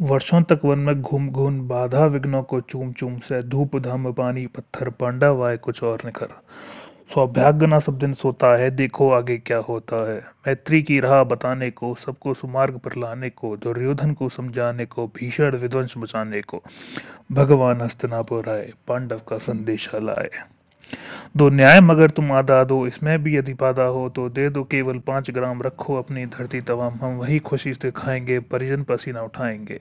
वर्षों तक वन में घूम घूम बाधा विघ्नों को चूम चूम से धूप, धम, पानी, पत्थर, पांडा, वाय, कुछ और निखर। सौभाग्य ना सब दिन सोता है, देखो आगे क्या होता है। मैत्री की राह बताने को, सबको सुमार्ग पर लाने को, दुर्योधन को समझाने को, भीषण विध्वंस बचाने को, भगवान हस्तनापुर आए, पांडव का संदेशा लाए। दो न्याय मगर तुम आदा दो इसमें भी यदि बाधा हो तो दे दो केवल पाँच ग्राम, रखो अपनी धरती तमाम हम वही खुशी से खाएँगे, परिजन पसीना उठाएँगे।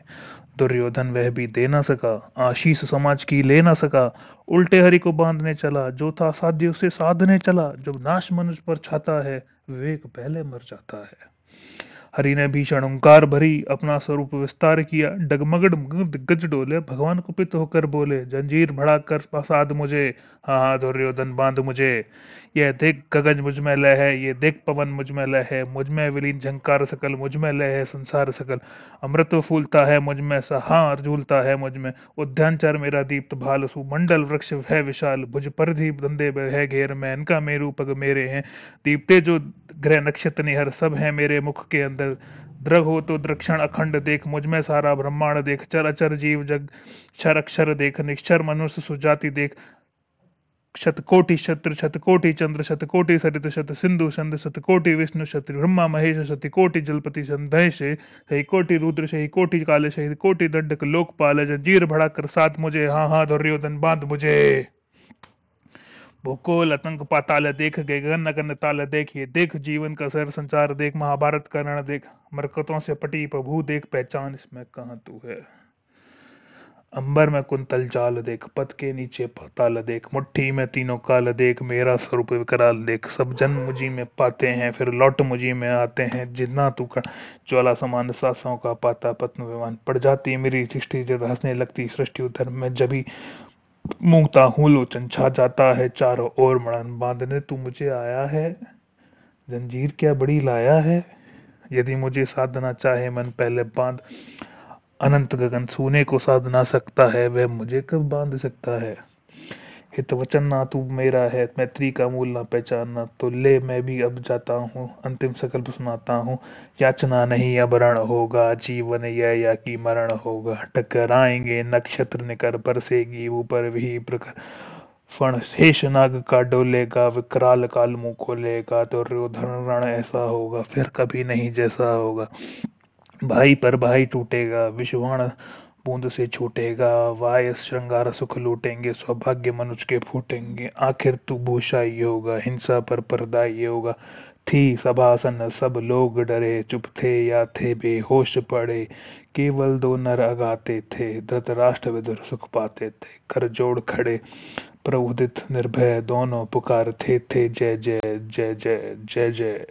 दुर्योधन वह भी दे ना सका, आशीष समाज की ले ना सका, उल्टे हरि को बांधने चला जो था साध्य उसे साधने चला, जब नाश मनुष्य पर छाता है, विवेक पहले मर जाता है। हरि ने भीषण ओंकार भरी अपना स्वरूप विस्तार किया। डगमगड दिग्गज डोले, भगवान कुपित होकर बोले, जंजीर भड़ाकर प्रसाद मुझे हाँ हाँ दुर्योधन, बाँध मुझे। यह देख गगन मुझमें लय है, ये देख पवन मुझमें लय है, मुझमें विलीन झंकार सकल, मुझमें लय है संसार सकल। अमृत फूलता है मुझमें, सहार झूलता है मुझमें। उद्यानचर मेरा दीप्त भाल, सुमंडल वृक्ष है विशाल, भुज पर दीप धंधे है घेर में, इनका मेरू पग मेरे हैं। दीप्ते जो ग्रह नक्षत्र निहर, सब है मेरे मुख के अंदर। द्रग हो तो द्रक्षण अखंड देख, मुझमें सारा ब्रह्मांड देख, चर अचर जीव जग, क्षर अक्षर देख, निक्षर मनुष्य सुजाति देख। शतकोटि शत्रु, शतकोटि चंद्र, शतकोटि सरित, शत सिंधु शत शतकोटि विष्णु शत ब्रह्मा, महेश, शतकोटि जलपति संदेश सही कोटि रुद्र सही कोटि काले सही कोटि दंडक, लोकपाल, जंजीर भड़ा कर साथ मुझे हाँ हाँ दुर्योधन बाँध मुझे। भूकोल आतंक, पाताल, देख गगन अगन ताल देखिए देख, जीवन का सर, संचार, देख, महाभारत का रण, देख, मरकतों से पटी, प्रभु, देख, पहचान, इसमें कहा तू है? अंबर में कुंतल जाल, देख पद के नीचे पाताल, देख, मुट्ठी में तीनों काल, देख, मेरा स्वरूप विकराल, देख, सब जन मुझी में पाते हैं, फिर लौट मुझी में आते हैं, जितना तू कर, ज्वाला समान सासों का पाता, पत्न विमान, पड़ जाती मेरी सृष्टि, जब हंसने लगती सृष्टि उधर में, जभी मूंगता हूँ लोचन छा जाता है चारों ओर मड़न बांधने। तू मुझे आया है? जंजीर क्या बड़ी लाया है? यदि मुझे साधना चाहे, मन पहले बाँध। अनंत गगन सोने को साधना सकता है, वह मुझे कब बाँध सकता है? हित वचन ना तू मेरा है, मैत्री का मूल ना पहचानना तो ले मैं भी अब जाता हूँ, अंतिम संकल्प सुनाता हूँ। याचना नहीं अभरण होगा, जीवन यह या कि मरण होगा। टकराएँगे नक्षत्र निकर, बरसेगी ऊपर भी प्रखर। फण शेष नाग का डोलेगा, विकराल काल मुँह खोलेगा तो रण ऐसा होगा, फिर कभी नहीं जैसा होगा। भाई पर भाई टूटेगा विश्वाण बूंद से छूटेगा वायस श्रृंगार सुख लूटेंगे, सौभाग्य मनुष्य के फूटेंगे। आखिर तू भूषा ये होगा, हिंसा पर पर्दा ये होगा। थी सभासन, सब लोग डरे, चुप थे या थे बेहोश पड़े। केवल दो नर अगाते थे, धृतराष्ट्र विदुर सुख पाते थे। कर जोड़ खड़े प्रबुदित निर्भय, दोनों पुकार थे थे जय जय जय जय जय जय।